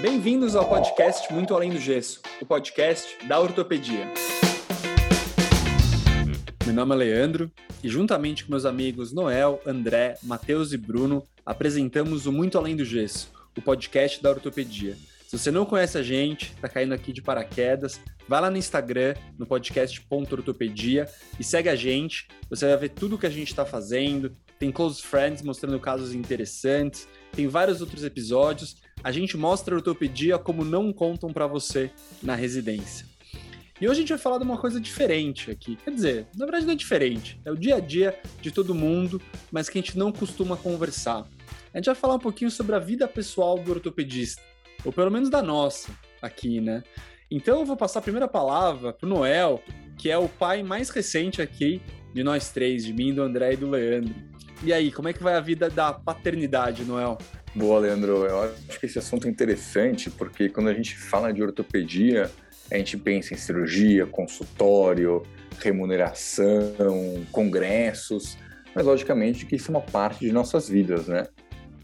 Bem-vindos ao podcast Muito Além do Gesso, o podcast da ortopedia. Meu nome é Leandro e, juntamente com meus amigos Noel, André, Matheus e Bruno, apresentamos o Muito Além do Gesso, o podcast da ortopedia. Se você não conhece a gente, está caindo aqui de paraquedas, vai lá no Instagram, no podcast.ortopedia e segue a gente. Você vai ver tudo o que a gente está fazendo. Tem close friends mostrando casos interessantes, tem vários outros episódios a gente mostra a ortopedia como não contam para você na residência. E hoje a gente vai falar de uma coisa diferente aqui. Quer dizer, na verdade não é diferente. É o dia a dia de todo mundo, mas que a gente não costuma conversar. A gente vai falar um pouquinho sobre a vida pessoal do ortopedista, ou pelo menos da nossa aqui, né? Então eu vou passar a primeira palavra pro Noel, que é o pai mais recente aqui de nós três, de mim, do André e do Leandro. E aí, como é que vai a vida da paternidade, Noel? Boa, Leandro. Eu acho que esse assunto é interessante porque quando a gente fala de ortopedia, a gente pensa em cirurgia, consultório, remuneração, congressos, mas logicamente que isso é uma parte de nossas vidas, né?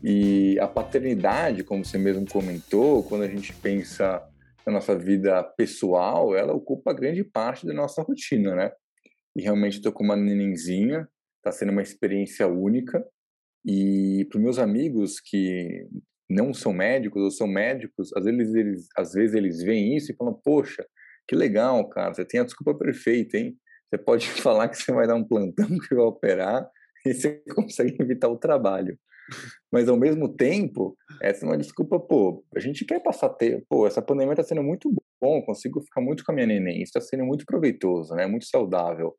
E a paternidade, como você mesmo comentou, quando a gente pensa na nossa vida pessoal, ela ocupa grande parte da nossa rotina, né? E realmente estou com uma nenenzinha, está sendo uma experiência única e para meus amigos que não são médicos ou são médicos, às vezes eles, às vezes eles veem isso e falam: Poxa, que legal, cara, você tem a desculpa perfeita, hein? Você pode falar que você vai dar um plantão que vai operar e você consegue evitar o trabalho. Mas ao mesmo tempo, essa é uma desculpa, pô, a gente quer passar tempo, pô, essa pandemia está sendo muito bom, consigo ficar muito com a minha neném, isso está sendo muito proveitoso, né? Muito saudável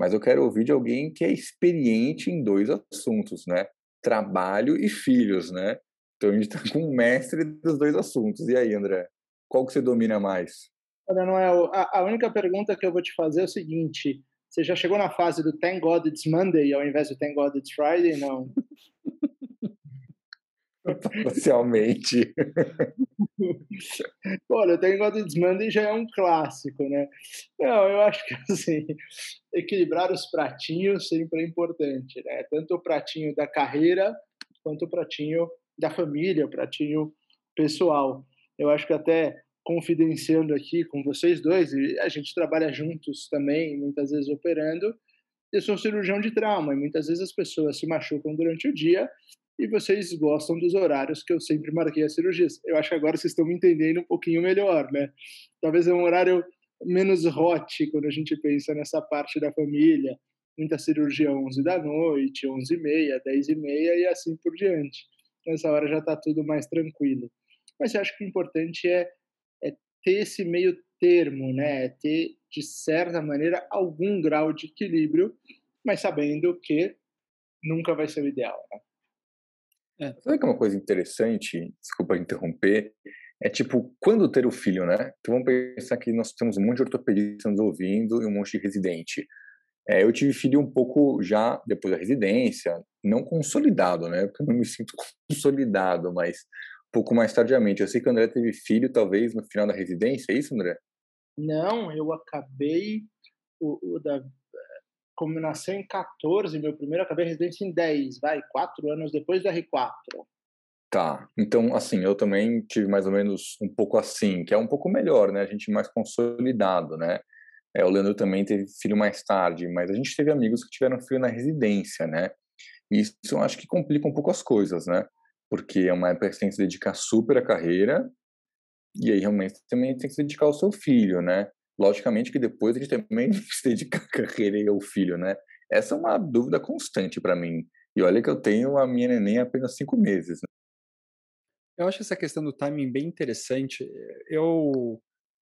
mas eu quero ouvir de alguém que é experiente em dois assuntos, né? Trabalho e filhos, né? Então a gente está com um mestre dos dois assuntos. E aí, André, qual que você domina mais? Olha, Noel, a, a única pergunta que eu vou te fazer é o seguinte: você já chegou na fase do Thank God It's Monday ao invés do Thank God It's Friday? Não. Parcialmente. Olha, o God It's Monday já é um clássico, né? Não, eu acho que assim, equilibrar os pratinhos sempre é importante, né? Tanto o pratinho da carreira quanto o pratinho da família, o pratinho pessoal. Eu acho que até confidenciando aqui com vocês dois, e a gente trabalha juntos também, muitas vezes operando. Eu sou cirurgião de trauma e muitas vezes as pessoas se machucam durante o dia e vocês gostam dos horários que eu sempre marquei as cirurgias. Eu acho que agora vocês estão me entendendo um pouquinho melhor, né? Talvez é um horário menos hot quando a gente pensa nessa parte da família. Muita cirurgia 11 da noite, 11 e meia, 10 e meia e assim por diante. Nessa hora já está tudo mais tranquilo. Mas eu acho que o importante é, é ter esse meio termo, né? É ter, de certa maneira, algum grau de equilíbrio, mas sabendo que nunca vai ser o ideal, né? É. Sabe que é uma coisa interessante, desculpa interromper, é tipo, quando ter o filho, né? Então vamos pensar que nós temos um monte de ortopedistas nos ouvindo e um monte de residente. É, eu tive filho um pouco já depois da residência, não consolidado, né? Porque eu não me sinto consolidado, mas um pouco mais tardiamente. Eu sei que o André teve filho, talvez, no final da residência, é isso, André? Não, eu acabei o, o da como nasceu em 14, meu primeiro, acabei residência em 10, vai, quatro anos depois do R4. Tá, então assim, eu também tive mais ou menos um pouco assim, que é um pouco melhor, né? A gente mais consolidado, né? É, o Leandro também teve filho mais tarde, mas a gente teve amigos que tiveram filho na residência, né? E isso eu acho que complica um pouco as coisas, né? Porque é uma época que você tem que se dedicar super à carreira, e aí realmente também tem que se dedicar ao seu filho, né? Logicamente que depois a gente também se dedica à carreira e ao filho, né? Essa é uma dúvida constante para mim. E olha que eu tenho a minha neném apenas cinco meses. Né? Eu acho essa questão do timing bem interessante. Eu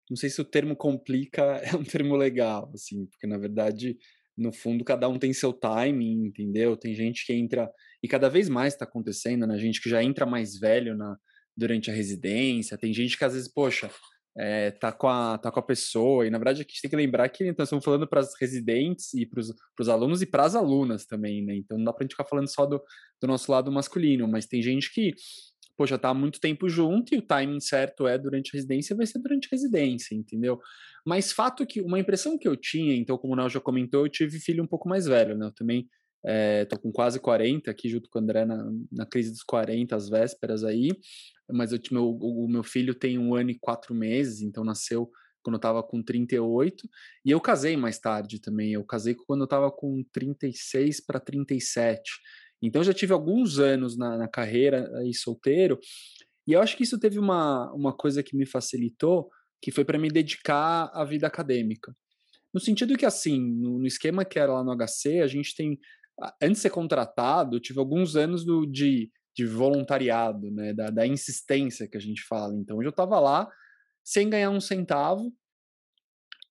não sei se o termo complica é um termo legal, assim, porque na verdade, no fundo, cada um tem seu timing, entendeu? Tem gente que entra, e cada vez mais está acontecendo, né? Gente que já entra mais velho na, durante a residência, tem gente que às vezes, poxa, é, tá, com a, tá com a pessoa. E na verdade a gente tem que lembrar que então, estamos falando para as residentes e para os alunos e para as alunas também, né? Então não dá para a gente ficar falando só do, do nosso lado masculino, mas tem gente que já tá há muito tempo junto e o timing certo é durante a residência, vai ser durante a residência, entendeu? Mas fato que, uma impressão que eu tinha, então, como o Nel já comentou, eu tive filho um pouco mais velho, né? Eu também é, tô com quase 40 aqui junto com o André na, na crise dos 40, às vésperas aí. mas eu, meu, o meu filho tem um ano e quatro meses, então nasceu quando eu estava com 38, e eu casei mais tarde também, eu casei quando eu estava com 36 para 37, então já tive alguns anos na, na carreira aí solteiro, e eu acho que isso teve uma, uma coisa que me facilitou, que foi para me dedicar à vida acadêmica. No sentido que, assim, no, no, esquema que era lá no HC, a gente tem. Antes de ser contratado, tive alguns anos do, de, de voluntariado, né? Da, da insistência que a gente fala. Então, eu estava lá sem ganhar um centavo.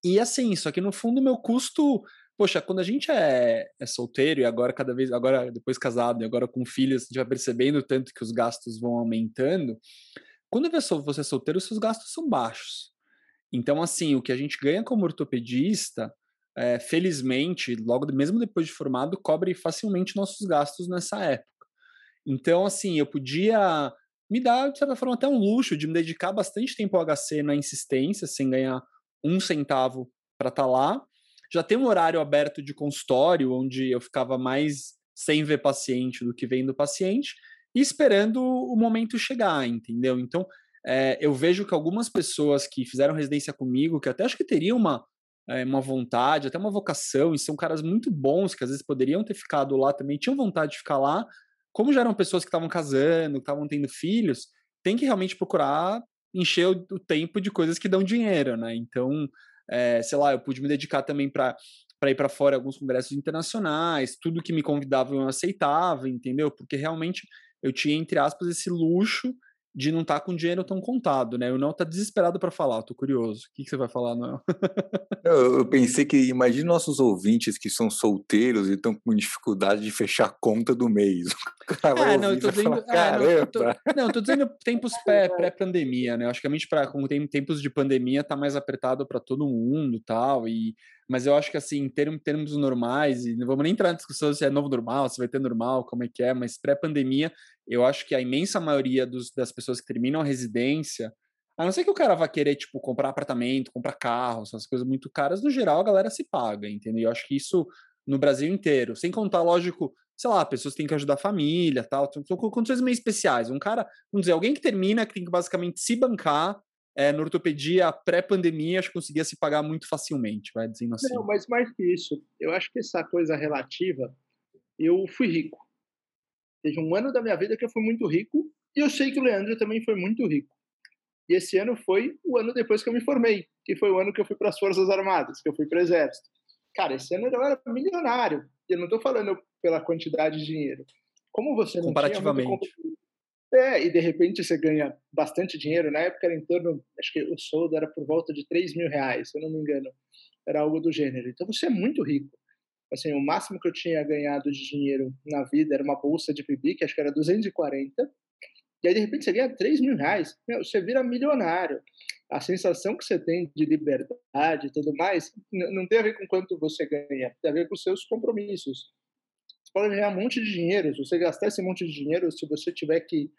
E assim, só que no fundo, meu custo. Poxa, quando a gente é, é solteiro e agora cada vez, agora depois casado e agora com filhos, a gente vai percebendo tanto que os gastos vão aumentando. Quando você é solteiro, seus gastos são baixos. Então, assim, o que a gente ganha como ortopedista, é, felizmente, logo mesmo depois de formado, cobre facilmente nossos gastos nessa época. Então, assim, eu podia me dar, de certa forma, até um luxo de me dedicar bastante tempo ao HC na insistência, sem ganhar um centavo para estar tá lá. Já tem um horário aberto de consultório, onde eu ficava mais sem ver paciente do que vendo paciente, e esperando o momento chegar, entendeu? Então, é, eu vejo que algumas pessoas que fizeram residência comigo, que até acho que teriam uma, é, uma vontade, até uma vocação, e são caras muito bons, que às vezes poderiam ter ficado lá também, tinham vontade de ficar lá, como já eram pessoas que estavam casando, estavam tendo filhos, tem que realmente procurar encher o, o tempo de coisas que dão dinheiro, né? Então, é, sei lá, eu pude me dedicar também para para ir para fora alguns congressos internacionais, tudo que me convidavam eu aceitava, entendeu? Porque realmente eu tinha entre aspas esse luxo de não estar tá com dinheiro tão contado, né? O Noel tá desesperado para falar, tô curioso. O que, que você vai falar, Noel? eu, eu, pensei que, imagine nossos ouvintes que são solteiros e estão com dificuldade de fechar a conta do mês. é, não, eu tô dizendo, falar, é, não, eu tô, não, eu tô dizendo tempos pré-pandemia, né? Acho que a gente, pra, como tem tempos de pandemia, tá mais apertado para todo mundo tal, e mas eu acho que assim, em termos, termos normais, e não vamos nem entrar na discussão se é novo normal, se vai ter normal, como é que é, mas pré-pandemia, eu acho que a imensa maioria dos, das pessoas que terminam a residência, a não ser que o cara vá querer, tipo, comprar apartamento, comprar carro, essas coisas muito caras, no geral a galera se paga, entendeu? Eu acho que isso no Brasil inteiro, sem contar, lógico, sei lá, pessoas que têm que ajudar a família, tal, são condições meio especiais. Um cara, vamos dizer, alguém que termina, que tem que basicamente se bancar, é, na ortopedia pré-pandemia, acho que conseguia se pagar muito facilmente, vai dizendo assim. Não, mas mais que isso, eu acho que essa coisa relativa, eu fui rico. Teve um ano da minha vida que eu fui muito rico, e eu sei que o Leandro também foi muito rico. E esse ano foi o ano depois que eu me formei, que foi o ano que eu fui para as Forças Armadas, que eu fui para o Exército. Cara, esse ano eu era milionário. E eu não estou falando pela quantidade de dinheiro. Como você não Comparativamente. Tinha é, e de repente você ganha bastante dinheiro. Na época era em torno, acho que o soldo era por volta de 3 mil reais, se eu não me engano. Era algo do gênero. Então você é muito rico. Assim, o máximo que eu tinha ganhado de dinheiro na vida era uma bolsa de PIB, que acho que era 240. E aí, de repente, você ganha 3 mil reais. Meu, você vira milionário. A sensação que você tem de liberdade e tudo mais não tem a ver com quanto você ganha, tem a ver com seus compromissos pode ganhar um monte de dinheiro. Se você gastar esse monte de dinheiro, se você tiver que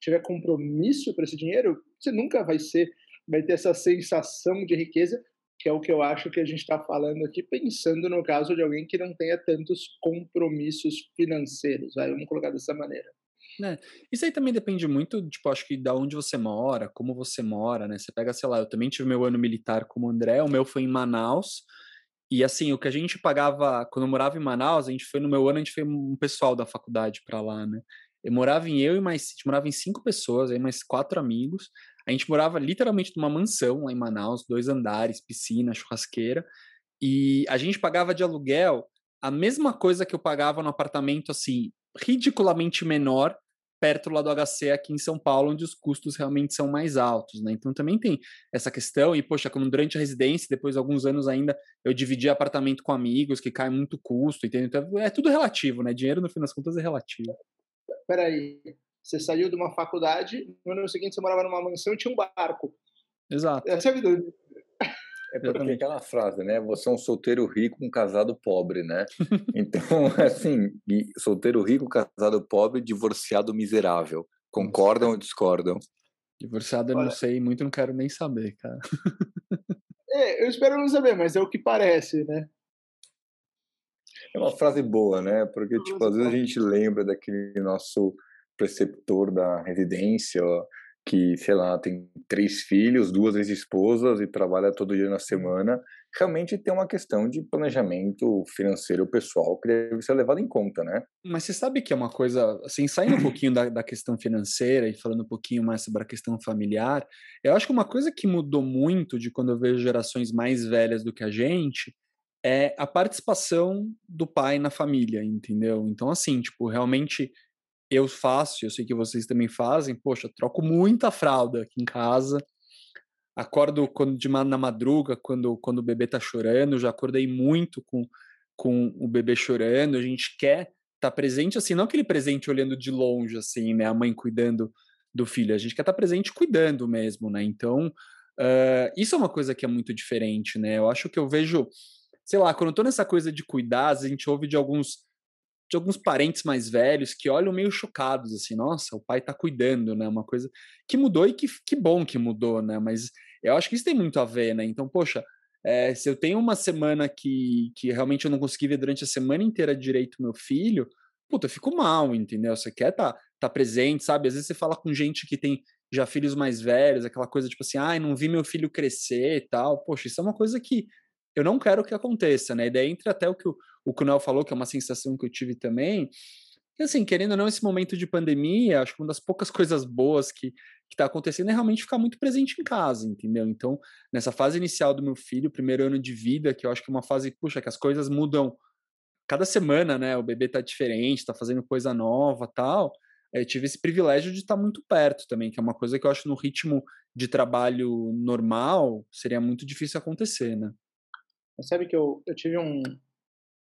tiver compromisso para esse dinheiro, você nunca vai ser, vai ter essa sensação de riqueza, que é o que eu acho que a gente está falando aqui, pensando no caso de alguém que não tenha tantos compromissos financeiros. Vamos colocar dessa maneira. É, isso aí também depende muito, tipo, acho que da onde você mora, como você mora, né? Você pega, sei lá, eu também tive meu ano militar como André, o meu foi em Manaus, e assim, o que a gente pagava quando eu morava em Manaus, a gente foi no meu ano, a gente foi um pessoal da faculdade para lá, né? Eu morava em eu e mais, morava em cinco pessoas, aí mais quatro amigos. A gente morava literalmente numa mansão lá em Manaus, dois andares, piscina, churrasqueira. E a gente pagava de aluguel a mesma coisa que eu pagava no apartamento, assim, ridiculamente menor, perto lá do HC aqui em São Paulo, onde os custos realmente são mais altos, né? Então também tem essa questão, e poxa, como durante a residência, depois de alguns anos ainda, eu dividi apartamento com amigos, que cai muito custo, entendeu? Então é tudo relativo, né? Dinheiro, no fim das contas, é relativo. Peraí, você saiu de uma faculdade, no ano seguinte você morava numa mansão e tinha um barco. Exato. Essa é a vida é porque aquela frase, né? Você é um solteiro rico, um casado pobre, né? Então, assim, solteiro rico, casado pobre, divorciado miserável. Concordam ou discordam? Divorciado eu Olha, não sei muito, não quero nem saber, cara. É, eu espero não saber, mas é o que parece, né? É uma frase boa, né? Porque, tipo, às vezes a gente lembra daquele nosso preceptor da residência que, sei lá, tem três filhos, duas ex-esposas e trabalha todo dia na semana, realmente tem uma questão de planejamento financeiro pessoal que deve ser levado em conta, né? Mas você sabe que é uma coisa, assim, saindo um pouquinho da, da questão financeira e falando um pouquinho mais sobre a questão familiar, eu acho que uma coisa que mudou muito de quando eu vejo gerações mais velhas do que a gente é a participação do pai na família, entendeu? Então, assim, tipo, realmente eu faço, eu sei que vocês também fazem, poxa, troco muita fralda aqui em casa. Acordo quando de na madruga, quando, quando o bebê tá chorando, já acordei muito com, com o bebê chorando. A gente quer estar tá presente assim, não aquele presente olhando de longe assim, né, a mãe cuidando do filho, a gente quer estar tá presente cuidando mesmo, né? Então, uh, isso é uma coisa que é muito diferente, né? Eu acho que eu vejo, sei lá, quando eu tô nessa coisa de cuidar, a gente ouve de alguns de alguns parentes mais velhos que olham meio chocados, assim, nossa, o pai tá cuidando, né? Uma coisa que mudou e que, que bom que mudou, né? Mas eu acho que isso tem muito a ver, né? Então, poxa, é, se eu tenho uma semana que, que realmente eu não consegui ver durante a semana inteira direito meu filho, puta, eu fico mal, entendeu? Você quer tá, tá presente, sabe? Às vezes você fala com gente que tem já filhos mais velhos, aquela coisa tipo assim, ai, ah, não vi meu filho crescer e tal. Poxa, isso é uma coisa que eu não quero que aconteça, né? E daí entra até o que o, o Cunel falou, que é uma sensação que eu tive também. E assim, querendo ou não, esse momento de pandemia, acho que uma das poucas coisas boas que está acontecendo é realmente ficar muito presente em casa, entendeu? Então, nessa fase inicial do meu filho, primeiro ano de vida, que eu acho que é uma fase, puxa, que as coisas mudam cada semana, né? O bebê tá diferente, tá fazendo coisa nova tal. Eu eh, tive esse privilégio de estar tá muito perto também, que é uma coisa que eu acho no ritmo de trabalho normal seria muito difícil acontecer, né? Mas sabe que eu, eu tive um,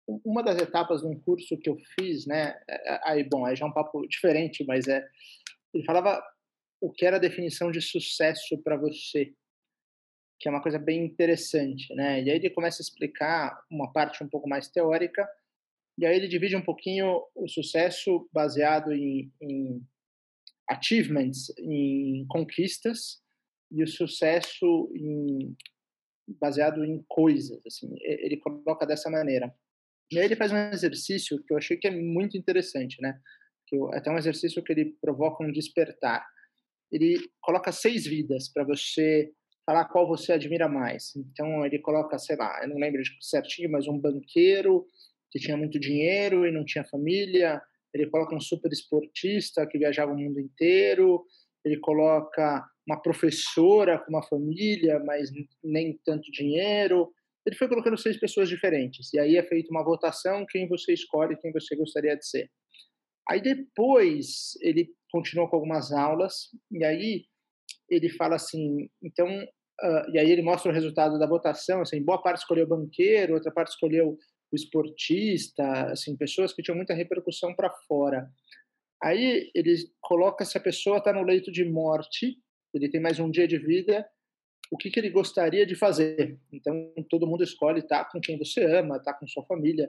uma das etapas de um curso que eu fiz, né? É, é, aí, bom, aí já é um papo diferente, mas é. Ele falava o que era a definição de sucesso para você, que é uma coisa bem interessante, né? E aí ele começa a explicar uma parte um pouco mais teórica, e aí ele divide um pouquinho o sucesso baseado em, em achievements, em conquistas, e o sucesso em baseado em coisas, assim, ele coloca dessa maneira. E aí ele faz um exercício que eu achei que é muito interessante, né? Que eu, até um exercício que ele provoca um despertar. Ele coloca seis vidas para você falar qual você admira mais. Então ele coloca, sei lá, eu não lembro certinho, mas um banqueiro que tinha muito dinheiro e não tinha família. Ele coloca um super esportista que viajava o mundo inteiro. Ele coloca uma professora com uma família, mas nem tanto dinheiro. Ele foi colocando seis pessoas diferentes. E aí é feita uma votação, quem você escolhe, quem você gostaria de ser. Aí depois ele continua com algumas aulas, e aí ele fala assim, então, uh, e aí ele mostra o resultado da votação, assim, boa parte escolheu banqueiro, outra parte escolheu o esportista, assim, pessoas que tinham muita repercussão para fora. Aí ele coloca se a pessoa está no leito de morte, ele tem mais um dia de vida, o que, que ele gostaria de fazer. Então, todo mundo escolhe estar tá com quem você ama, estar tá com sua família.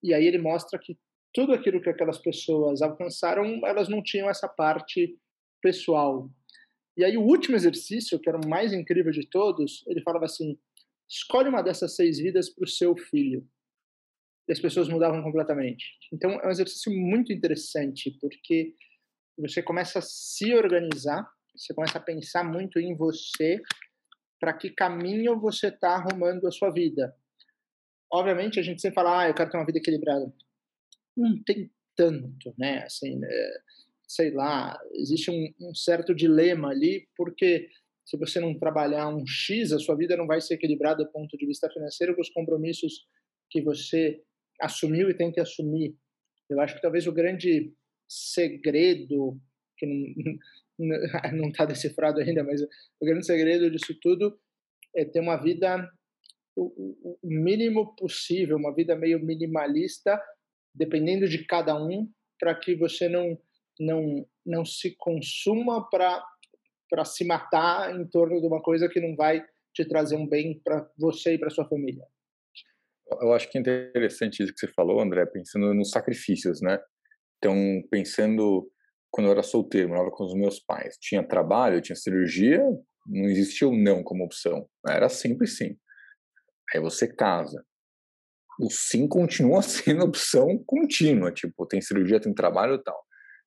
E aí ele mostra que tudo aquilo que aquelas pessoas alcançaram, elas não tinham essa parte pessoal. E aí o último exercício, que era o mais incrível de todos, ele falava assim: escolhe uma dessas seis vidas para o seu filho. E as pessoas mudavam completamente. Então é um exercício muito interessante, porque você começa a se organizar você começa a pensar muito em você, para que caminho você está arrumando a sua vida. Obviamente, a gente sempre fala, ah, eu quero ter uma vida equilibrada. Não tem tanto, né? Assim, é, sei lá, existe um, um certo dilema ali, porque se você não trabalhar um X, a sua vida não vai ser equilibrada do ponto de vista financeiro com os compromissos que você assumiu e tem que assumir. Eu acho que talvez o grande segredo, que não, está decifrado ainda, mas o grande segredo disso tudo é ter uma vida o, mínimo possível, uma vida meio minimalista, dependendo de cada um, para que você não não não se consuma para para se matar em torno de uma coisa que não vai te trazer um bem para você e para sua família. Eu acho que é interessante isso que você falou, André, pensando nos sacrifícios, né? Então, pensando quando eu era solteiro, morava com os meus pais, tinha trabalho, tinha cirurgia, não existia o não como opção. Era sempre sim. Aí você casa. O sim continua sendo opção contínua, tipo, tem cirurgia, tem trabalho e tal.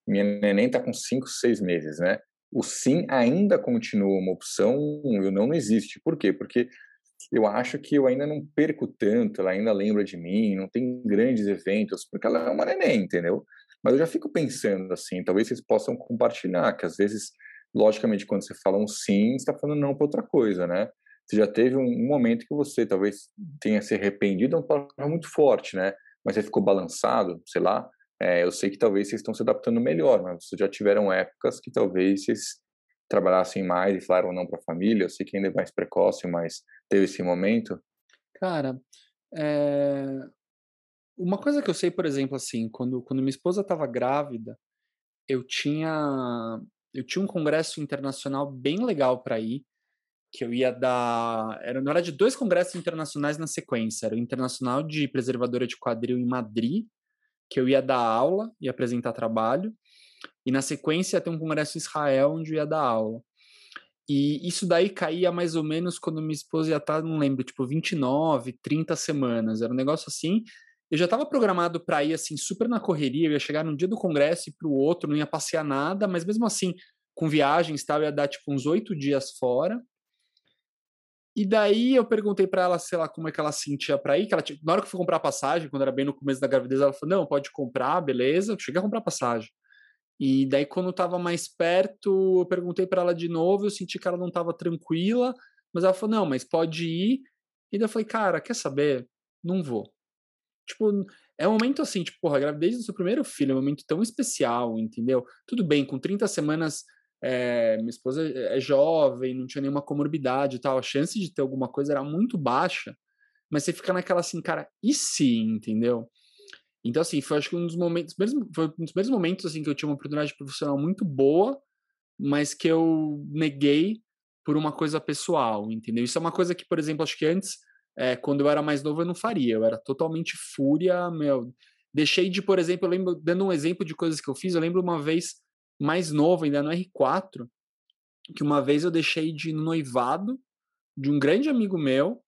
minha neném está com 5, 6 meses, né? O sim ainda continua uma opção, o não não existe. Por quê? Porque eu acho que eu ainda não perco tanto, ela ainda lembra de mim, não tem grandes eventos, porque ela é uma neném, entendeu? Mas eu já fico pensando assim, talvez vocês possam compartilhar, que às vezes, logicamente, quando você fala um sim, você está falando não para outra coisa, né? Você já teve um, momento que você talvez tenha se arrependido, é uma palavra muito forte, né? Mas você ficou balançado, sei lá. É, eu sei que talvez vocês estão se adaptando melhor, mas vocês já tiveram épocas que talvez vocês trabalhassem mais e falaram não para a família. Eu sei que ainda é mais precoce, mas teve esse momento. Cara, é... uma coisa que eu sei, por exemplo, assim, quando, quando minha esposa estava grávida, eu tinha eu tinha um congresso internacional bem legal para ir que eu ia dar. Era, na verdade, dois congressos internacionais na sequência. Era o Internacional de Preservadora de Quadril em Madrid, que eu ia dar aula e apresentar trabalho. E na sequência tem um congresso em Israel, onde eu ia dar aula. E isso daí caía mais ou menos quando minha esposa ia estar, não lembro, tipo 29, 30 semanas. Era um negócio assim. Eu já estava programado para ir assim super na correria, eu ia chegar num dia do congresso e para o outro, não ia passear nada, mas mesmo assim, com viagens tal, ia dar tipo uns oito dias fora. E daí eu perguntei para ela, sei lá, como é que ela sentia para ir, que ela na hora que eu fui comprar passagem, quando era bem no começo da gravidez, ela falou: "Não, pode comprar, beleza". Eu cheguei a comprar passagem. E daí quando estava mais perto, eu perguntei para ela de novo, eu senti que ela não estava tranquila, mas ela falou: "Não, mas pode ir". E daí eu falei: "Cara, quer saber? Não vou". Tipo, é um momento assim, tipo, porra, a gravidez do seu primeiro filho é um momento tão especial, entendeu? Tudo bem, com 30 semanas é, minha esposa é jovem, não tinha nenhuma comorbidade e tal, a chance de ter alguma coisa era muito baixa, mas você fica naquela assim, cara, e se, entendeu? Então, assim, foi acho que um dos momentos, mesmo, foi um dos primeiros momentos assim que eu tinha uma oportunidade profissional muito boa, mas que eu neguei por uma coisa pessoal, entendeu? Isso é uma coisa que, por exemplo, acho que antes, é, quando eu era mais novo, eu não faria. Eu era totalmente fúria, meu. Deixei de, por exemplo, eu lembro, dando um exemplo de coisas que eu fiz, eu lembro uma vez mais novo, ainda no R4, que uma vez eu deixei de noivado de um grande amigo meu,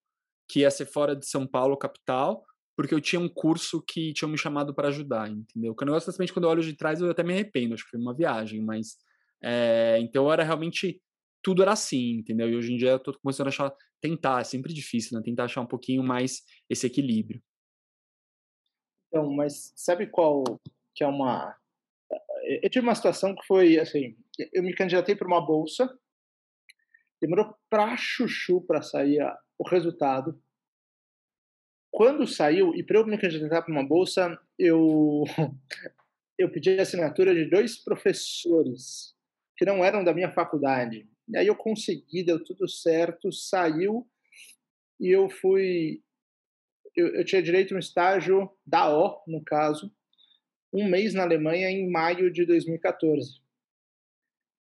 que ia ser fora de São Paulo, capital, porque eu tinha um curso que tinham me chamado para ajudar, entendeu? Que o negócio, simplesmente, quando eu olho de trás, eu até me arrependo, acho que foi uma viagem, mas. É, então era realmente. Tudo era assim, entendeu? E hoje em dia eu tô começando a achar. Tentar, é sempre difícil, né? Tentar achar um pouquinho mais esse equilíbrio. Então, mas sabe qual que é uma eu tive uma situação que foi assim, eu me candidatei para uma bolsa, demorou pra chuchu para sair o resultado. Quando saiu, e para eu me candidatar para uma bolsa, eu eu pedi a assinatura de dois professores que não eram da minha faculdade. E aí eu consegui, deu tudo certo, saiu e eu fui eu, eu tinha direito a um estágio da O, no caso, um mês na Alemanha em maio de 2014.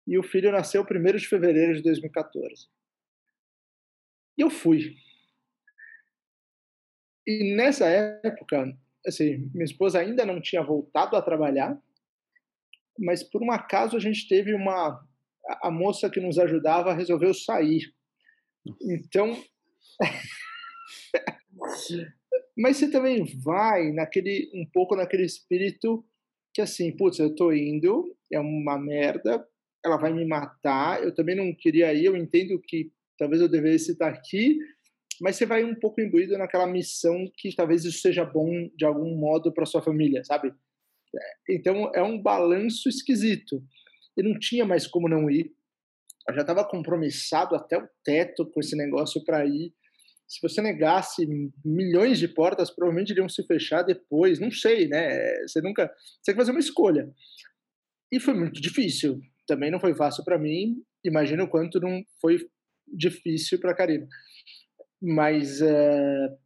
E o filho nasceu 1 de fevereiro de 2014. E eu fui. E nessa época, assim, minha esposa ainda não tinha voltado a trabalhar, mas por um acaso a gente teve uma. A moça que nos ajudava resolveu sair. Então. Mas você também vai naquele um pouco naquele espírito que assim, putz, eu tô indo, é uma merda, ela vai me matar, eu também não queria ir, eu entendo que talvez eu devesse estar aqui, mas você vai um pouco imbuído naquela missão que talvez isso seja bom de algum modo para sua família, sabe? Então é um balanço esquisito. E não tinha mais como não ir. Eu já estava compromissado até o teto com esse negócio para ir se você negasse milhões de portas, provavelmente iriam se fechar depois, não sei, né? Você nunca. Você tem que fazer uma escolha. E foi muito difícil. Também não foi fácil para mim. Imagino o quanto não foi difícil para a Karina. Mas uh,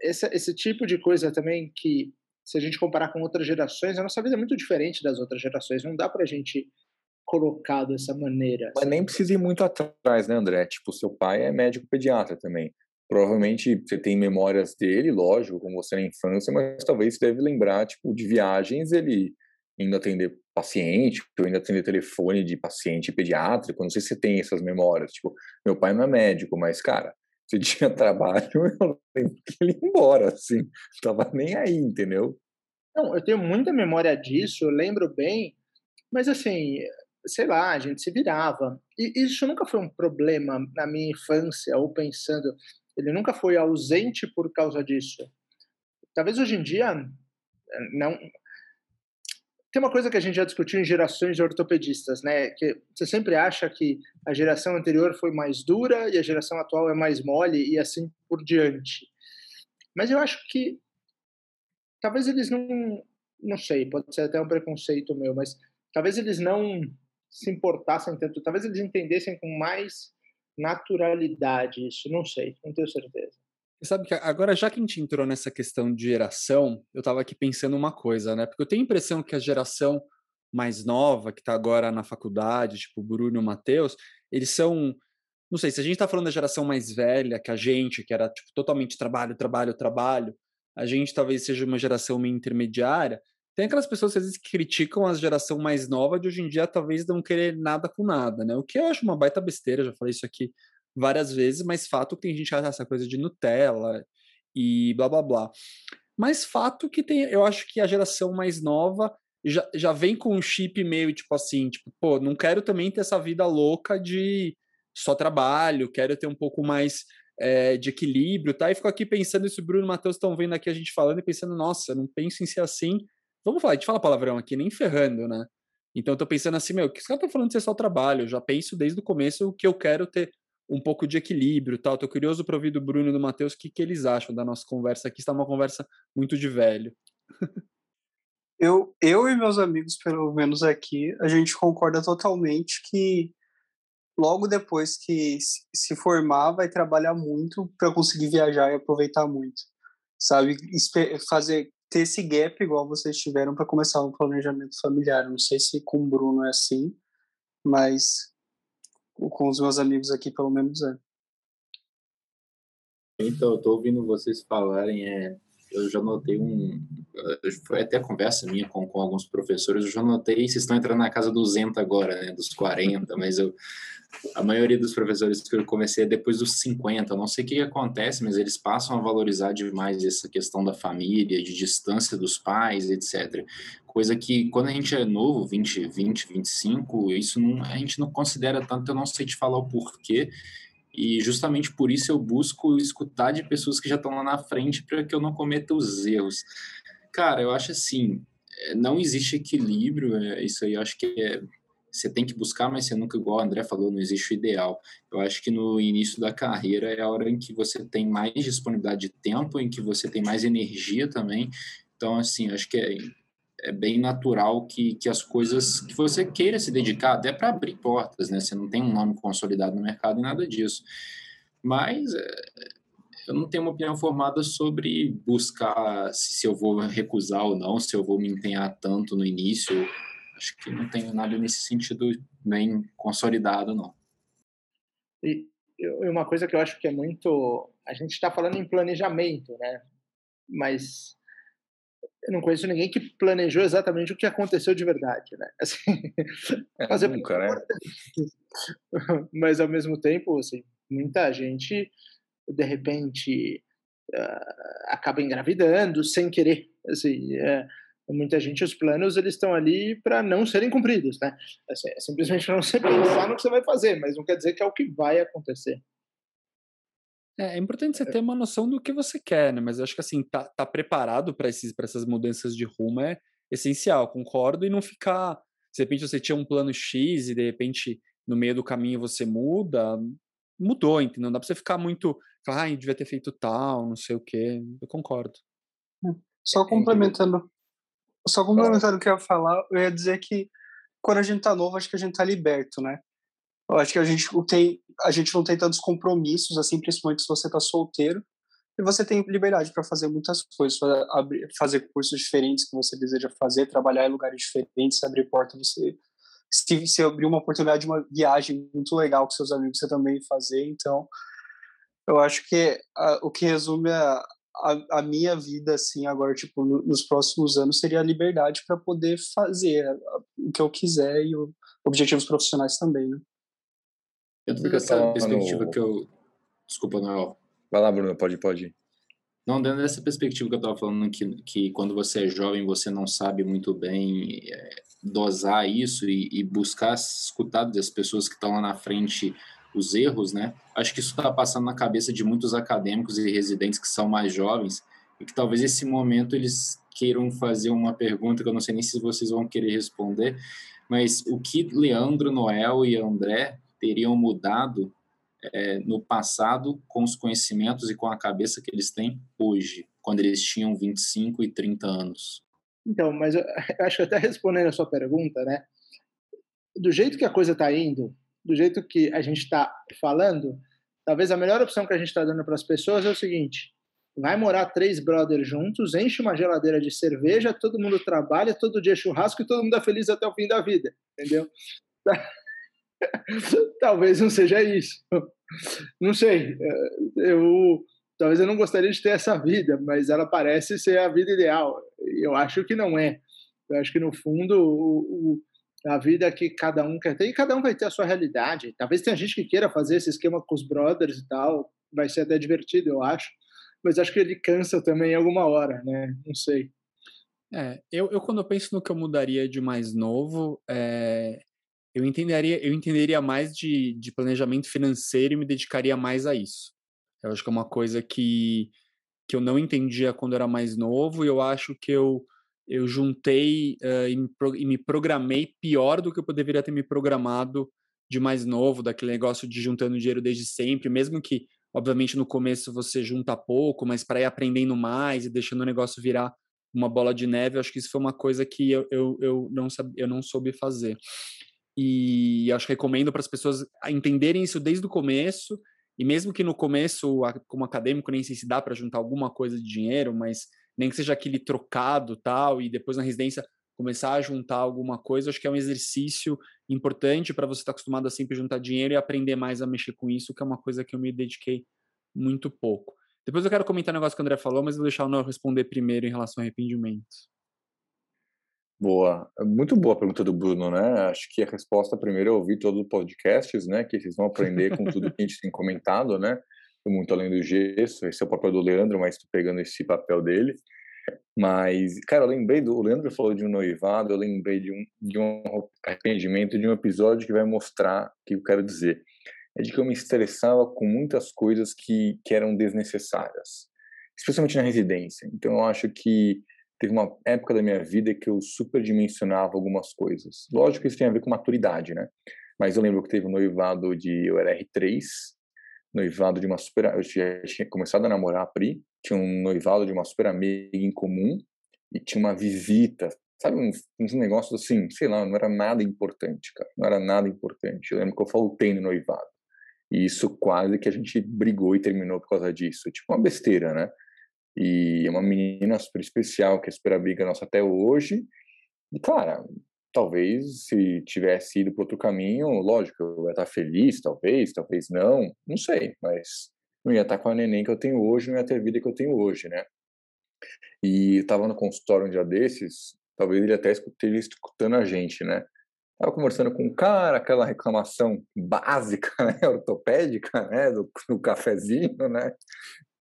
esse, esse tipo de coisa também que, se a gente comparar com outras gerações, a nossa vida é muito diferente das outras gerações. Não dá para a gente colocar dessa maneira. Mas nem precisa ir muito atrás, né, André? Tipo, seu pai é médico pediatra também. Provavelmente você tem memórias dele, lógico, como você na infância, mas talvez você deve lembrar, tipo, de viagens, ele indo atender paciente, ou indo atender telefone de paciente pediátrico, não sei se você tem essas memórias, tipo, meu pai não é médico, mas, cara, se tinha trabalho, eu lembro que ele ia embora, assim, tava nem aí, entendeu? Não, eu tenho muita memória disso, eu lembro bem, Mas assim, sei lá, a gente se virava. E isso nunca foi um problema na minha infância, ou pensando, ele nunca foi ausente por causa disso. Talvez hoje em dia não tem uma coisa que a gente já discutiu em gerações de ortopedistas, né? Que você sempre acha que a geração anterior foi mais dura e a geração atual é mais mole e assim por diante. Mas eu acho que talvez eles não, não sei, pode ser até um preconceito meu, mas talvez eles não se importassem tanto, talvez eles entendessem com mais naturalidade isso, não sei, não tenho certeza. Sabe que agora, já que a gente entrou nessa questão de geração, eu estava aqui pensando uma coisa, né? Porque eu tenho a impressão que a geração mais nova, que está agora na faculdade, tipo Bruno e Matheus, eles são. Não sei, se a gente está falando da geração mais velha que a gente, que era tipo, totalmente trabalho, trabalho, trabalho, a gente talvez seja uma geração meio intermediária. Tem aquelas pessoas que às vezes criticam a geração mais nova de hoje em dia, talvez não querer nada com nada, né? O que eu acho uma baita besteira, já falei isso aqui várias vezes, mas fato que tem gente que acha essa coisa de Nutella e blá blá blá. Mas fato que tem, eu acho que a geração mais nova já, já vem com um chip meio tipo assim, tipo, pô, não quero também ter essa vida louca de só trabalho, quero ter um pouco mais é, de equilíbrio, tá? E fico aqui pensando, se o Bruno e Matheus estão vendo aqui a gente falando e pensando, nossa, não penso em ser assim. Vamos falar, a gente fala palavrão aqui, nem ferrando, né? Então eu tô pensando assim, meu, que os caras estão falando de ser só trabalho? Eu já penso desde o começo que eu quero ter um pouco de equilíbrio tal. Tô curioso para ouvir do Bruno e do Matheus o que, que eles acham da nossa conversa aqui. Está uma conversa muito de velho. eu, eu e meus amigos, pelo menos aqui, a gente concorda totalmente que logo depois que se formar vai trabalhar muito para conseguir viajar e aproveitar muito, sabe? Fazer ter esse gap igual vocês tiveram para começar um planejamento familiar. Não sei se com o Bruno é assim, mas com os meus amigos aqui, pelo menos é. Então, eu tô ouvindo vocês falarem, é, eu já notei um. Foi até conversa minha com, com alguns professores, eu já notei, vocês estão entrando na casa 200 agora, né, dos 40, mas eu. A maioria dos professores que eu comecei é depois dos 50, não sei o que acontece, mas eles passam a valorizar demais essa questão da família, de distância dos pais, etc. Coisa que quando a gente é novo, 20, 20, 25, isso não, a gente não considera tanto, eu não sei te falar o porquê. E justamente por isso eu busco escutar de pessoas que já estão lá na frente para que eu não cometa os erros. Cara, eu acho assim, é, não existe equilíbrio, é, isso aí eu acho que é, você tem que buscar, mas você nunca, igual o André falou, não existe o ideal. Eu acho que no início da carreira é a hora em que você tem mais disponibilidade de tempo, em que você tem mais energia também. Então, assim, acho que é é bem natural que, que as coisas que você queira se dedicar, até para abrir portas, né? Você não tem um nome consolidado no mercado e nada disso. Mas é, eu não tenho uma opinião formada sobre buscar se, eu vou recusar ou não, se eu vou me empenhar tanto no início. Acho que não tenho nada nesse sentido bem consolidado, não. E uma coisa que eu acho que é muito. A gente está falando em planejamento, né? Mas eu não conheço ninguém que planejou exatamente o que aconteceu de verdade, né? Assim, é, fazer nunca, né? Mas ao mesmo tempo, assim, muita gente de repente uh, acaba engravidando sem querer, assim, é, muita gente os planos eles estão ali para não serem cumpridos, né? Assim, é simplesmente para não você pensar no que você vai fazer, mas não quer dizer que é o que vai acontecer. É, é importante você é. ter uma noção do que você quer, né? Mas eu acho que assim, tá, tá preparado para essas mudanças de rumo é essencial, concordo, e não ficar. De repente você tinha um plano X e de repente no meio do caminho você muda, mudou, entendeu? Não dá pra você ficar muito. Ah, devia ter feito tal, não sei o quê. Eu concordo. É, só complementando. Só complementando o que eu ia falar, eu ia dizer que quando a gente tá novo, acho que a gente tá liberto, né? Eu acho que a gente tem, a gente não tem tantos compromissos, assim, principalmente se você está solteiro. E você tem liberdade para fazer muitas coisas, fazer cursos diferentes que você deseja fazer, trabalhar em lugares diferentes, abrir porta. Você, se, se abrir uma oportunidade de uma viagem muito legal com seus amigos, você também fazer. Então, eu acho que a, o que resume a, a, a, minha vida, assim, agora, tipo, no, nos próximos anos, seria a liberdade para poder fazer o que eu quiser e o, objetivos profissionais também, né? Dentro dessa perspectiva no... que eu. Desculpa, Noel. Vai lá, Bruno, pode, pode. Não, dentro dessa perspectiva que eu estava falando, que, que quando você é jovem você não sabe muito bem é, dosar isso e, e, buscar escutar das pessoas que estão lá na frente os erros, né? Acho que isso está passando na cabeça de muitos acadêmicos e residentes que são mais jovens e que talvez esse momento eles queiram fazer uma pergunta que eu não sei nem se vocês vão querer responder, mas o que Leandro, Noel e André teriam mudado é, no passado com os conhecimentos e com a cabeça que eles têm hoje, quando eles tinham 25 e 30 anos? Então, mas eu, acho que até respondendo a sua pergunta, né? Do jeito que a coisa está indo, do jeito que a gente está falando, talvez a melhor opção que a gente está dando para as pessoas é o seguinte: vai morar três brothers juntos, enche uma geladeira de cerveja, todo mundo trabalha, todo dia churrasco e todo mundo é feliz até o fim da vida, entendeu? talvez não seja isso. Não sei. Eu talvez eu não gostaria de ter essa vida, mas ela parece ser a vida ideal. Eu acho que não é. Eu acho que no fundo o, o, a vida que cada um quer ter e cada um vai ter a sua realidade. Talvez tenha gente que queira fazer esse esquema com os brothers e tal, vai ser até divertido, eu acho. Mas acho que ele cansa também em alguma hora, né? Não sei. É, eu, eu quando eu penso no que eu mudaria de mais novo, é, eu entenderia, eu entenderia mais de, de planejamento financeiro e me dedicaria mais a isso. Eu acho que é uma coisa que, que eu não entendia quando eu era mais novo e eu acho que eu, eu juntei uh, e, me, e me programei pior do que eu deveria ter me programado de mais novo, daquele negócio de juntando dinheiro desde sempre, mesmo que, obviamente, no começo você junta pouco, mas para ir aprendendo mais e deixando o negócio virar uma bola de neve, eu acho que isso foi uma coisa que eu, eu, eu, não, eu não soube fazer. E acho que recomendo para as pessoas entenderem isso desde o começo. E mesmo que no começo, como acadêmico, nem sei se dá para juntar alguma coisa de dinheiro, mas nem que seja aquele trocado tal, e depois na residência começar a juntar alguma coisa, acho que é um exercício importante para você estar tá acostumado a sempre juntar dinheiro e aprender mais a mexer com isso, que é uma coisa que eu me dediquei muito pouco. Depois eu quero comentar um negócio que o André falou, mas vou deixar o Noel responder primeiro em relação a arrependimentos. Boa, muito boa a pergunta do Bruno, né? Acho que a resposta primeiro é ouvir todos os podcasts, né? Que vocês vão aprender com tudo que a gente tem comentado, né? Muito além do gesso, esse é o papel do Leandro, mas estou pegando esse papel dele. Mas, cara, eu lembrei do. O Leandro falou de um noivado, eu lembrei de um, de um arrependimento de um episódio que vai mostrar o que eu quero dizer. É de que eu me estressava com muitas coisas que, que eram desnecessárias, especialmente na residência. Então, eu acho que teve uma época da minha vida que eu superdimensionava algumas coisas. Lógico que isso tem a ver com maturidade, né? Mas eu lembro que teve um noivado de. Eu era R3, noivado de uma super. Eu tinha começado a namorar a Pri, tinha um noivado de uma super amiga em comum e tinha uma visita. Sabe, uns, uns negócios assim, sei lá, não era nada importante, cara. Não era nada importante. Eu lembro que eu faltei no noivado. E isso quase que a gente brigou e terminou por causa disso. Tipo, uma besteira, né? E é uma menina super especial, que é super amiga nossa até hoje. E, cara, talvez se tivesse ido para outro caminho, lógico, eu ia estar feliz, talvez, talvez não, não sei, mas não ia estar com a neném que eu tenho hoje, não ia ter a vida que eu tenho hoje, né? E estava no consultório um dia desses, talvez ele até esteja escutando a gente, né? Tava conversando com um cara, aquela reclamação básica, né, ortopédica, né, do, do cafezinho, né?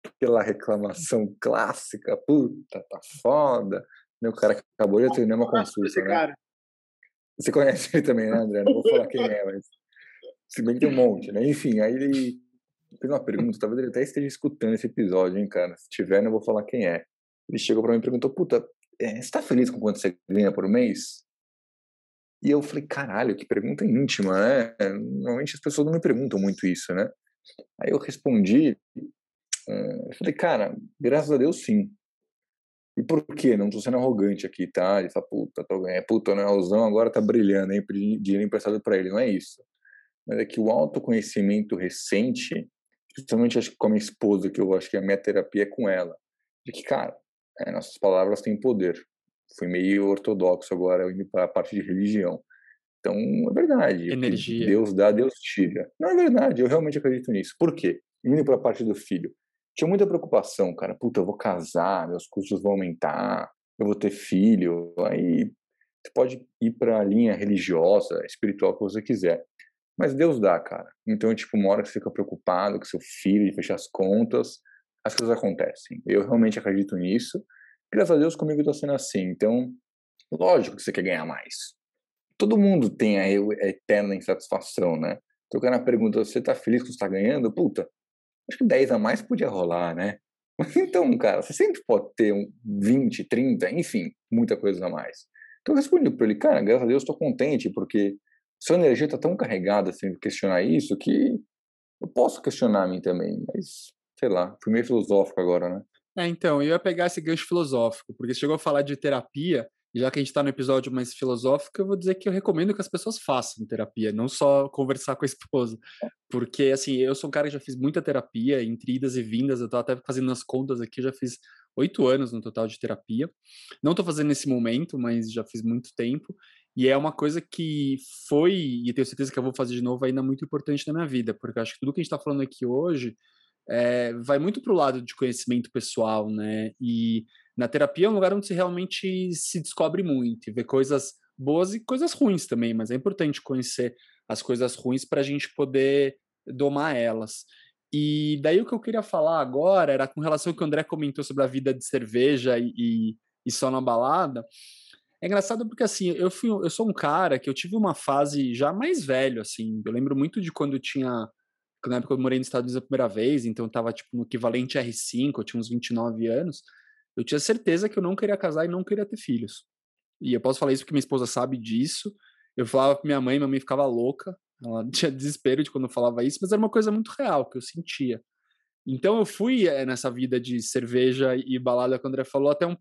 Aquela reclamação clássica, puta, tá foda. Meu cara acabou de atender uma consulta, né? Você conhece ele também, né, André? Não vou falar quem é, mas se bem que tem um monte, né? Enfim, aí ele fez uma pergunta, talvez ele até esteja escutando esse episódio, hein, cara? Se tiver, não vou falar quem é. Ele chegou para mim e perguntou, puta, é, você tá feliz com quanto você ganha por mês? E eu falei, caralho, que pergunta íntima, né? Normalmente as pessoas não me perguntam muito isso, né? Aí eu respondi eu falei, cara, graças a Deus sim. E por quê? Não tô sendo arrogante aqui, tá? Ele fala, puta, tô ganhando, puta, o Noelzão agora tá brilhando, hein? Dinheiro emprestado para ele. Não é isso. Mas é que o autoconhecimento recente, principalmente acho que com a minha esposa, que eu acho que a minha terapia é com ela, de que, cara, é, nossas palavras têm poder. Fui meio ortodoxo agora, indo para a parte de religião. Então, é verdade. Energia. Deus dá, Deus tira. Não é verdade, eu realmente acredito nisso. Por quê? Indo para a parte do filho tinha muita preocupação, cara. Puta, eu vou casar, meus custos vão aumentar, eu vou ter filho. Aí você pode ir para a linha religiosa, espiritual que você quiser. Mas Deus dá, cara. Então, tipo, uma hora que você fica preocupado com seu filho, de fechar as contas, as coisas acontecem. Eu realmente acredito nisso. Graças a Deus comigo está sendo assim. Então, lógico que você quer ganhar mais. Todo mundo tem a eterna insatisfação, né? Então o cara pergunta, você tá feliz com o que você tá ganhando? Puta, acho que 10 a mais podia rolar, né? Então, cara, você sempre pode ter um 20, 30, enfim, muita coisa a mais. Então eu respondi para ele, cara, graças a Deus estou contente, porque sua energia está tão carregada sem questionar isso que eu posso questionar a mim também, mas sei lá, fui meio filosófico agora, né? É, então, eu ia pegar esse gancho filosófico, porque chegou a falar de terapia, já que a gente está no episódio mais filosófico, eu vou dizer que eu recomendo que as pessoas façam terapia, não só conversar com a esposa. Porque, assim, eu sou um cara que já fiz muita terapia, entre idas e vindas, eu estou até fazendo as contas aqui, já fiz oito anos no total de terapia. Não estou fazendo nesse momento, mas já fiz muito tempo. E é uma coisa que foi, e tenho certeza que eu vou fazer de novo, ainda muito importante na minha vida, porque acho que tudo que a gente está falando aqui hoje é, vai muito para o lado de conhecimento pessoal, né? E na terapia é um lugar onde se realmente se descobre muito, e vê coisas boas e coisas ruins também, mas é importante conhecer as coisas ruins para a gente poder domar elas. E daí o que eu queria falar agora era com relação ao que o André comentou sobre a vida de cerveja e, e, e só na balada. É engraçado porque assim, eu fui, eu sou um cara que eu tive uma fase já mais velho assim. Eu lembro muito de quando eu tinha na época eu morei nos Estados Unidos a primeira vez, então eu tava tipo no equivalente R5, eu tinha uns 29 anos. Eu tinha certeza que eu não queria casar e não queria ter filhos. E eu posso falar isso porque minha esposa sabe disso. Eu falava pra minha mãe, minha mãe ficava louca. Ela tinha desespero de quando eu falava isso, mas era uma coisa muito real que eu sentia. Então eu fui é, nessa vida de cerveja e balada que o André falou até um,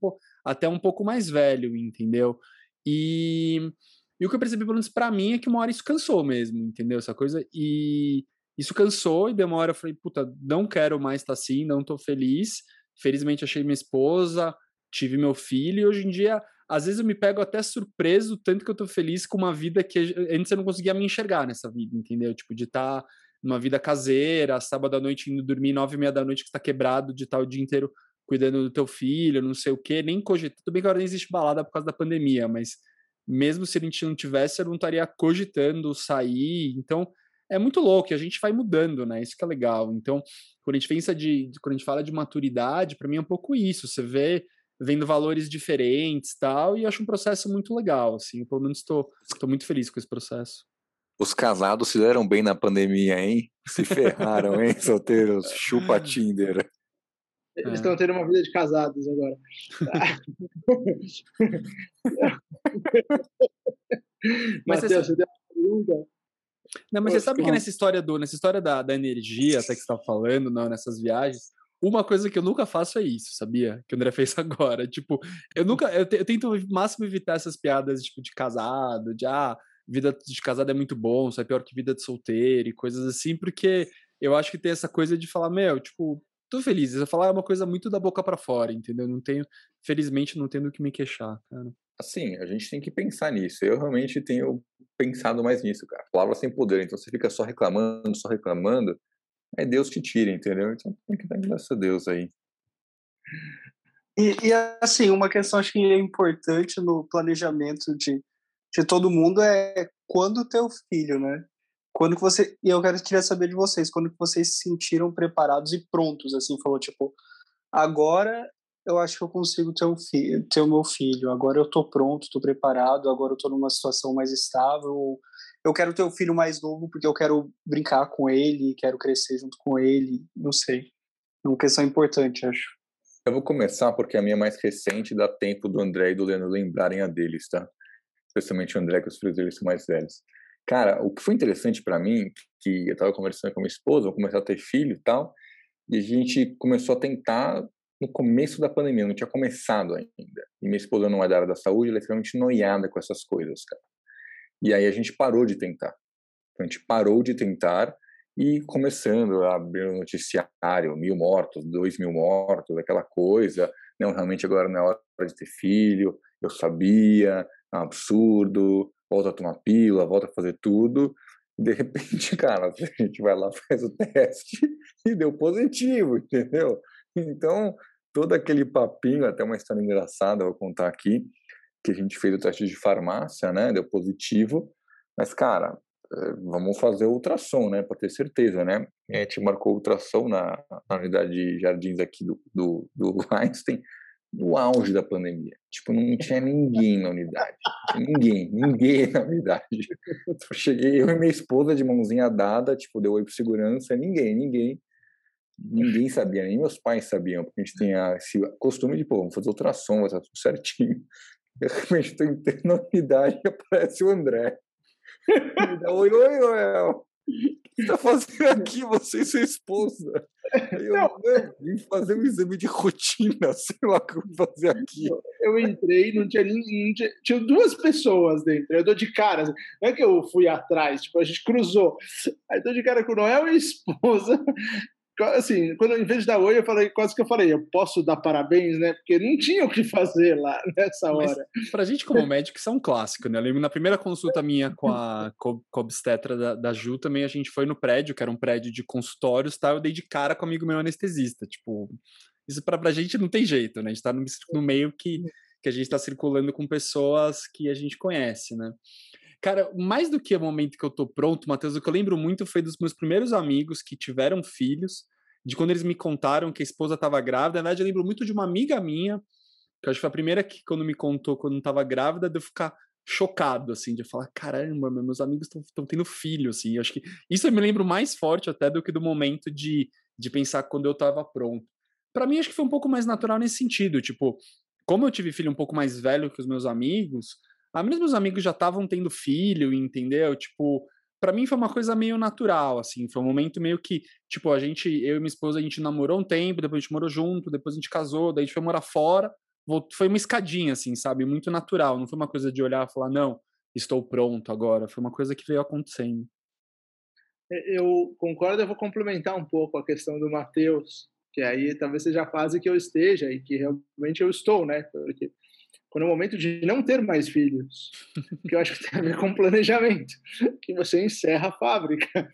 até um pouco mais velho, entendeu? E, e o que eu percebi, pelo menos pra mim, é que uma hora isso cansou mesmo, entendeu? Essa coisa. E isso cansou e demora. Eu falei, puta, não quero mais estar assim, não tô feliz. Felizmente achei minha esposa, tive meu filho e hoje em dia, às vezes eu me pego até surpreso, tanto que eu tô feliz com uma vida que antes eu não conseguia me enxergar nessa vida, entendeu? Tipo, de estar tá numa vida caseira, sábado à noite indo dormir nove e meia da noite que está quebrado, de estar tá o dia inteiro cuidando do teu filho, não sei o quê, nem cogitando. Tudo bem que agora nem existe balada por causa da pandemia, mas mesmo se a gente não tivesse, eu não estaria cogitando sair. Então, é muito louco, e a gente vai mudando, né? Isso que é legal. Então, quando a gente pensa de, quando a gente fala de maturidade, para mim é um pouco isso. Você vê vendo valores diferentes, tal, e acho um processo muito legal, assim. Eu, pelo menos estou muito feliz com esse processo. Os casados se deram bem na pandemia, hein? Se ferraram, hein, solteiros? Chupa Tinder. Eles estão tendo uma vida de casados agora. Mas Mateus, você... você deu uma pergunta? Não, mas você sabe que nessa história do, nessa história da, da energia, até que você está falando, não, nessas viagens, uma coisa que eu nunca faço é isso, sabia? Que o André fez agora. Tipo, eu nunca. Eu, te, eu tento ao máximo evitar essas piadas, tipo, de casado, de ah, vida de casado é muito bom, só é pior que vida de solteiro e coisas assim, porque eu acho que tem essa coisa de falar, meu, tipo, tô feliz. Eu falar é uma coisa muito da boca para fora, entendeu? Não tenho, felizmente, não tenho do que me queixar, cara. Assim, a gente tem que pensar nisso. Eu realmente tenho pensado mais nisso, cara. Palavra sem poder. Então você fica só reclamando, só reclamando, aí Deus te tira, entendeu? Então tem que dar graças a Deus aí. E, e, assim, uma questão acho que é importante no planejamento de, de todo mundo é quando o filho, né? Quando que você. E eu quero, queria saber de vocês, quando que vocês se sentiram preparados e prontos, assim, falou, tipo, agora eu acho que eu consigo ter, um ter o meu filho. Agora eu estou pronto, estou preparado, agora eu estou numa situação mais estável. Eu quero ter o um filho mais novo porque eu quero brincar com ele, quero crescer junto com ele, não sei. É uma questão importante, acho. Eu vou começar porque a minha mais recente dá tempo do André e do Leandro lembrarem a deles, tá? Especialmente o André, que os filhos deles são mais velhos. Cara, o que foi interessante para mim, que eu estava conversando com minha esposa, eu comecei a ter filho e tal, e a gente começou a tentar no começo da pandemia, não tinha começado ainda. E minha esposa não é da área da saúde, ela é extremamente noiada com essas coisas, cara. E aí a gente parou de tentar. A gente parou de tentar e começando a abrir o noticiário, mil mortos, dois mil mortos, aquela coisa. Não, realmente agora não é hora de ter filho, eu sabia, é um absurdo, volta a tomar pílula, volta a fazer tudo. De repente, cara, a gente vai lá, faz o teste e deu positivo, entendeu? Então, todo aquele papinho, até uma história engraçada, vou contar aqui, que a gente fez o teste de farmácia, né? Deu positivo. Mas, cara, é, vamos fazer ultrassom, né, para ter certeza, né? A gente marcou ultrassom na, na unidade de jardins aqui do, do, do Einstein, no auge da pandemia. Tipo, não tinha ninguém na unidade. Ninguém, ninguém na unidade. Eu cheguei, eu e minha esposa de mãozinha dada, tipo, deu oi pro segurança, ninguém, ninguém. Ninguém sabia, nem meus pais sabiam, porque a gente tinha esse costume de, pô, vamos fazer ultrassom, vai estar tudo certinho. De repente, estou entrando na unidade e aparece o André. oi, oi, Noel. O que está fazendo aqui, você e sua esposa? Eu vim fazer um exame de rotina, sei lá o que eu vou fazer aqui. Eu entrei, não tinha ninguém. Tinha, tinha, duas pessoas dentro. Eu dou de cara. Assim, não é que eu fui atrás, tipo, a gente cruzou. Aí dou de cara com o Noel e a esposa assim, quando em vez de dar oi, eu falei, quase que eu falei, eu posso dar parabéns, né? Porque não tinha o que fazer lá nessa hora. Mas, pra gente, como médico, isso é um clássico, né? Eu lembro na primeira consulta minha com a, com a obstetra da, da Ju também, a gente foi no prédio, que era um prédio de consultórios, tá? Eu dei de cara com um amigo meu anestesista. Tipo, isso pra, pra gente não tem jeito, né? A gente tá no, no meio que, que a gente tá circulando com pessoas que a gente conhece, né? Cara, mais do que o momento que eu tô pronto, Matheus, o que eu lembro muito foi dos meus primeiros amigos que tiveram filhos, de quando eles me contaram que a esposa estava grávida. Na verdade, eu lembro muito de uma amiga minha, que eu acho que foi a primeira que, quando me contou quando estava grávida, de eu ficar chocado, assim, de falar, caramba, meus amigos estão tendo filho, assim. Eu acho que isso eu me lembro mais forte até do que do momento de, de pensar quando eu estava pronto. Para mim, acho que foi um pouco mais natural nesse sentido, tipo, como eu tive filho um pouco mais velho que os meus amigos, ah, mesmo meus amigos já estavam tendo filho, entendeu? Tipo, para mim foi uma coisa meio natural, assim, foi um momento meio que, tipo, a gente, eu e minha esposa, a gente namorou um tempo, depois a gente morou junto, depois a gente casou, daí a gente foi morar fora, foi uma escadinha, assim, sabe, muito natural, não foi uma coisa de olhar e falar, não, estou pronto agora, foi uma coisa que veio acontecendo. Eu concordo, eu vou complementar um pouco a questão do Matheus, que aí talvez seja a fase que eu esteja e que realmente eu estou, né, porque quando é o momento de não ter mais filhos, que eu acho que tem a ver com planejamento, que você encerra a fábrica,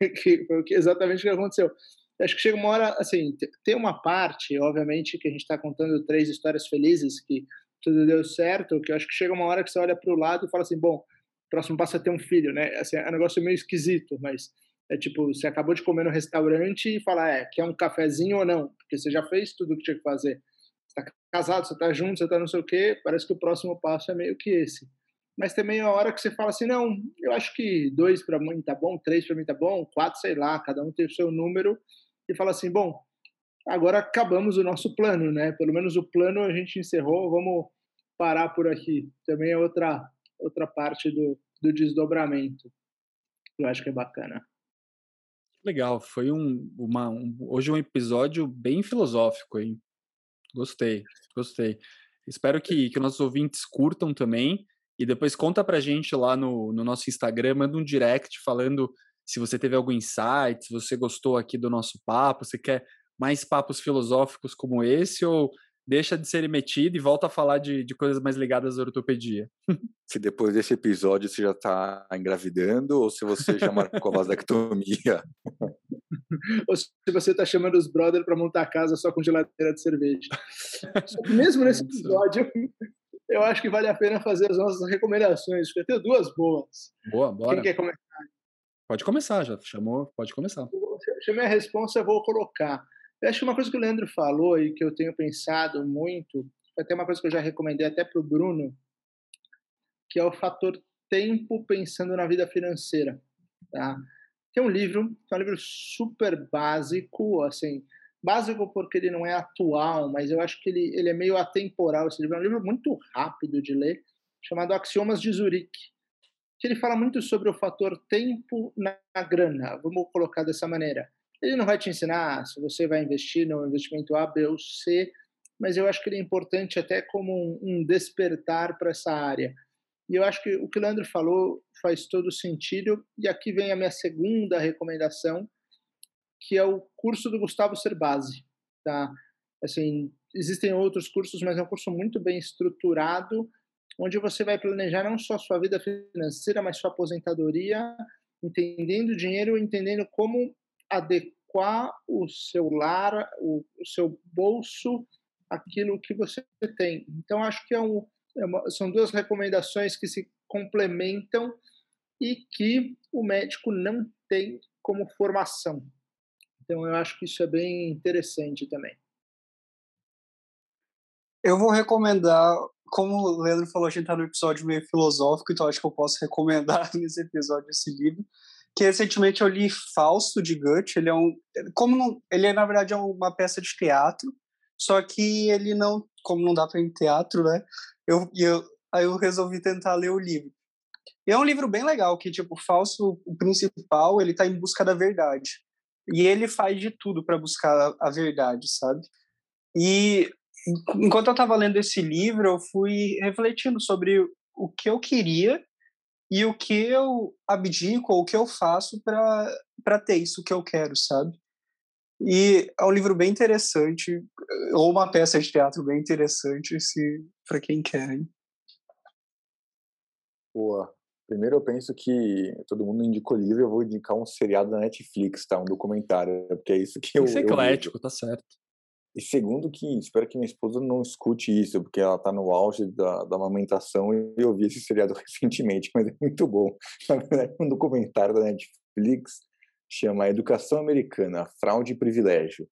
que foi exatamente o que aconteceu. Eu acho que chega uma hora, assim, tem uma parte, obviamente, que a gente está contando três histórias felizes, que tudo deu certo, que eu acho que chega uma hora que você olha para o lado e fala assim, bom, o próximo passo é ter um filho, né? Assim, é um negócio meio esquisito, mas é tipo, você acabou de comer no restaurante e falar, é, quer um cafezinho ou não? Porque você já fez tudo o que tinha que fazer está casado, você está junto, você está não sei o quê, parece que o próximo passo é meio que esse. Mas também é a hora que você fala assim, não, eu acho que dois para mim tá bom, três para mim tá bom, quatro, sei lá, cada um tem o seu número, e fala assim, bom, agora acabamos o nosso plano, né? Pelo menos o plano a gente encerrou, vamos parar por aqui. Também é outra, outra parte do, do desdobramento. Eu acho que é bacana. Legal, foi um, uma, um, hoje um episódio bem filosófico, hein? Gostei, gostei. Espero que, que nossos ouvintes curtam também. E depois conta pra gente lá no, no nosso Instagram, manda um direct falando se você teve algum insight, se você gostou aqui do nosso papo, se quer mais papos filosóficos como esse, ou deixa de ser metido e volta a falar de, de coisas mais ligadas à ortopedia. Se depois desse episódio você já está engravidando ou se você já marcou a vasectomia. ou se você está chamando os brothers para montar a casa só com geladeira de cerveja. Mesmo nesse episódio, eu acho que vale a pena fazer as nossas recomendações, porque eu tenho duas boas. Boa, bora. Quem quer começar? Pode começar, já chamou, pode começar. Chamei a resposta, eu vou colocar. Eu acho que uma coisa que o Leandro falou e que eu tenho pensado muito, até uma coisa que eu já recomendei até para o Bruno, que é o fator tempo pensando na vida financeira. Tá? Tem um livro, que é um livro super básico, assim, básico porque ele não é atual, mas eu acho que ele, ele é meio atemporal. Esse livro é um livro muito rápido de ler, chamado Axiomas de Zurique, que ele fala muito sobre o fator tempo na grana. Vamos colocar dessa maneira. Ele não vai te ensinar se você vai investir no investimento A, B ou C, mas eu acho que ele é importante até como um despertar para essa área. E eu acho que o que o Leandro falou faz todo sentido. E aqui vem a minha segunda recomendação, que é o curso do Gustavo Cerbasi. Tá? Assim, existem outros cursos, mas é um curso muito bem estruturado, onde você vai planejar não só sua vida financeira, mas sua aposentadoria, entendendo o dinheiro, entendendo como adequar o seu lar, o, o seu bolso, aquilo que você tem. Então, acho que é um, é uma, são duas recomendações que se complementam e que o médico não tem como formação. Então, eu acho que isso é bem interessante também. Eu vou recomendar, como o Leandro falou, a gente está no episódio meio filosófico, então acho que eu posso recomendar nesse episódio esse livro. Que recentemente eu li Fausto de Goethe. Ele é um, como não, ele é na verdade é uma peça de teatro, só que ele não, como não dá para ir em teatro, né? Eu, eu, aí eu resolvi tentar ler o livro. E é um livro bem legal, que tipo, o Fausto, o principal, ele está em busca da verdade. E ele faz de tudo para buscar a verdade, sabe? E enquanto eu estava lendo esse livro, eu fui refletindo sobre o que eu queria e o que eu abdico ou o que eu faço para ter isso que eu quero, sabe? E é um livro bem interessante, ou uma peça de teatro bem interessante, se para quem quer. Hein? Boa. Primeiro eu penso que todo mundo indicou livro, eu vou indicar um seriado da Netflix, tá? Um documentário, porque é isso que eu. ser eu eclético, tá certo. E segundo que espero que minha esposa não escute isso, porque ela tá no auge da, da amamentação e eu vi esse seriado recentemente, mas é muito bom. Na verdade, um documentário da Netflix chama Educação Americana, Fraude e Privilégio.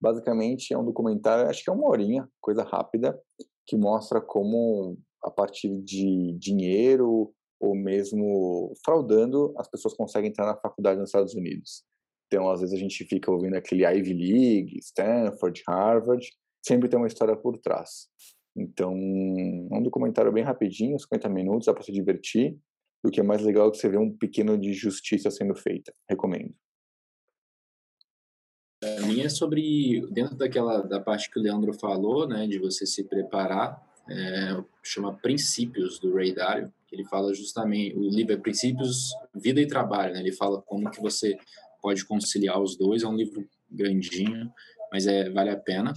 Basicamente é um documentário, acho que é uma horinha, coisa rápida, que mostra como a partir de dinheiro ou mesmo fraudando, as pessoas conseguem entrar na faculdade nos Estados Unidos. Então, às vezes a gente fica ouvindo aquele Ivy League, Stanford, Harvard, sempre tem uma história por trás. Então, é um documentário bem rapidinho, 50 minutos, dá para se divertir. O que é mais legal é que você vê um pequeno de justiça sendo feita. Recomendo. A minha é sobre, dentro daquela da parte que o Leandro falou, né, de você se preparar, é, chama Princípios, do Ray Dalio, que ele fala justamente, o livro é Princípios, Vida e Trabalho, né, ele fala como que você pode conciliar os dois, é um livro grandinho, mas é, vale a pena.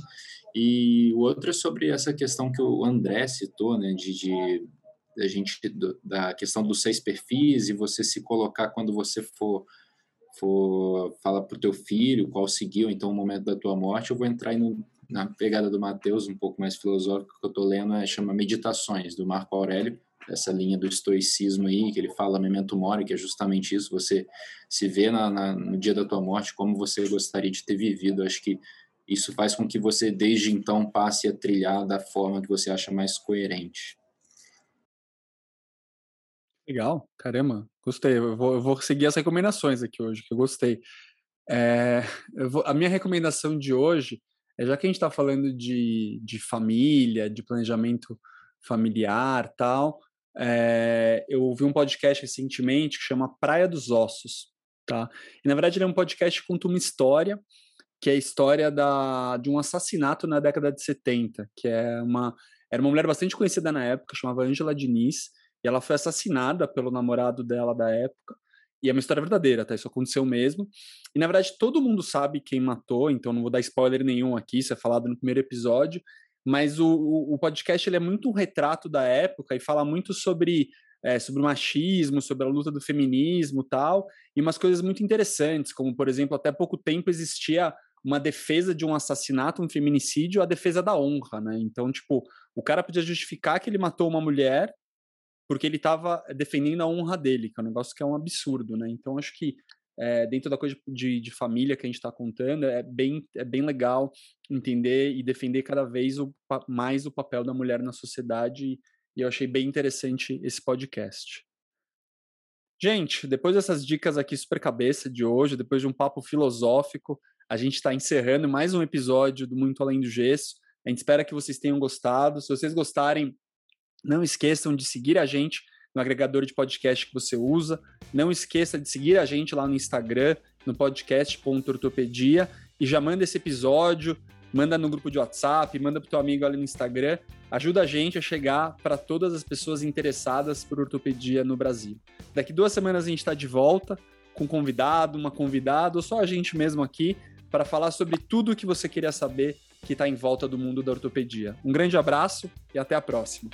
E o outro é sobre essa questão que o André citou, né, de, de a gente da questão dos seis perfis e você se colocar quando você for for fala para o teu filho qual seguiu então o momento da tua morte eu vou entrar no, na pegada do Mateus um pouco mais filosófico que eu estou lendo é chama Meditações do Marco Aurélio essa linha do estoicismo aí que ele fala memento mori que é justamente isso você se vê na, na, no dia da tua morte como você gostaria de ter vivido acho que isso faz com que você desde então passe a trilhar da forma que você acha mais coerente Legal, caramba, gostei. Eu vou, eu vou seguir as recomendações aqui hoje, que eu gostei. É, eu vou, a minha recomendação de hoje é, já que a gente está falando de, de família, de planejamento familiar tal, é, eu ouvi um podcast recentemente que chama Praia dos Ossos, tá? E, na verdade ele é um podcast que conta uma história, que é a história da, de um assassinato na década de 70, que é uma, era uma mulher bastante conhecida na época, chamava Angela Diniz, e ela foi assassinada pelo namorado dela da época. E é uma história verdadeira, tá? Isso aconteceu mesmo. E na verdade todo mundo sabe quem matou, então não vou dar spoiler nenhum aqui, isso é falado no primeiro episódio. Mas o, o, podcast ele é muito um retrato da época e fala muito sobre é, sobre o machismo, sobre a luta do feminismo tal, e umas coisas muito interessantes, como, por exemplo, até pouco tempo existia uma defesa de um assassinato, um feminicídio, a defesa da honra, né? Então, tipo, o cara podia justificar que ele matou uma mulher porque ele estava defendendo a honra dele, que é um negócio que é um absurdo, né? Então acho que é, dentro da coisa de, de família que a gente está contando, é bem, é bem legal entender e defender cada vez o, mais o papel da mulher na sociedade, e eu achei bem interessante esse podcast. Gente, depois dessas dicas aqui super cabeça de hoje, depois de um papo filosófico, a gente está encerrando mais um episódio do Muito Além do Gesso. A gente espera que vocês tenham gostado. Se vocês gostarem, não esqueçam de seguir a gente no agregador de podcast que você usa. Não esqueça de seguir a gente lá no Instagram, no podcast.ortopedia. E já manda esse episódio, manda no grupo de WhatsApp, manda para o teu amigo ali no Instagram. Ajuda a gente a chegar para todas as pessoas interessadas por ortopedia no Brasil. Daqui duas semanas a gente está de volta com um convidado, uma convidada, ou só a gente mesmo aqui, para falar sobre tudo o que você queria saber que está em volta do mundo da ortopedia. Um grande abraço e até a próxima.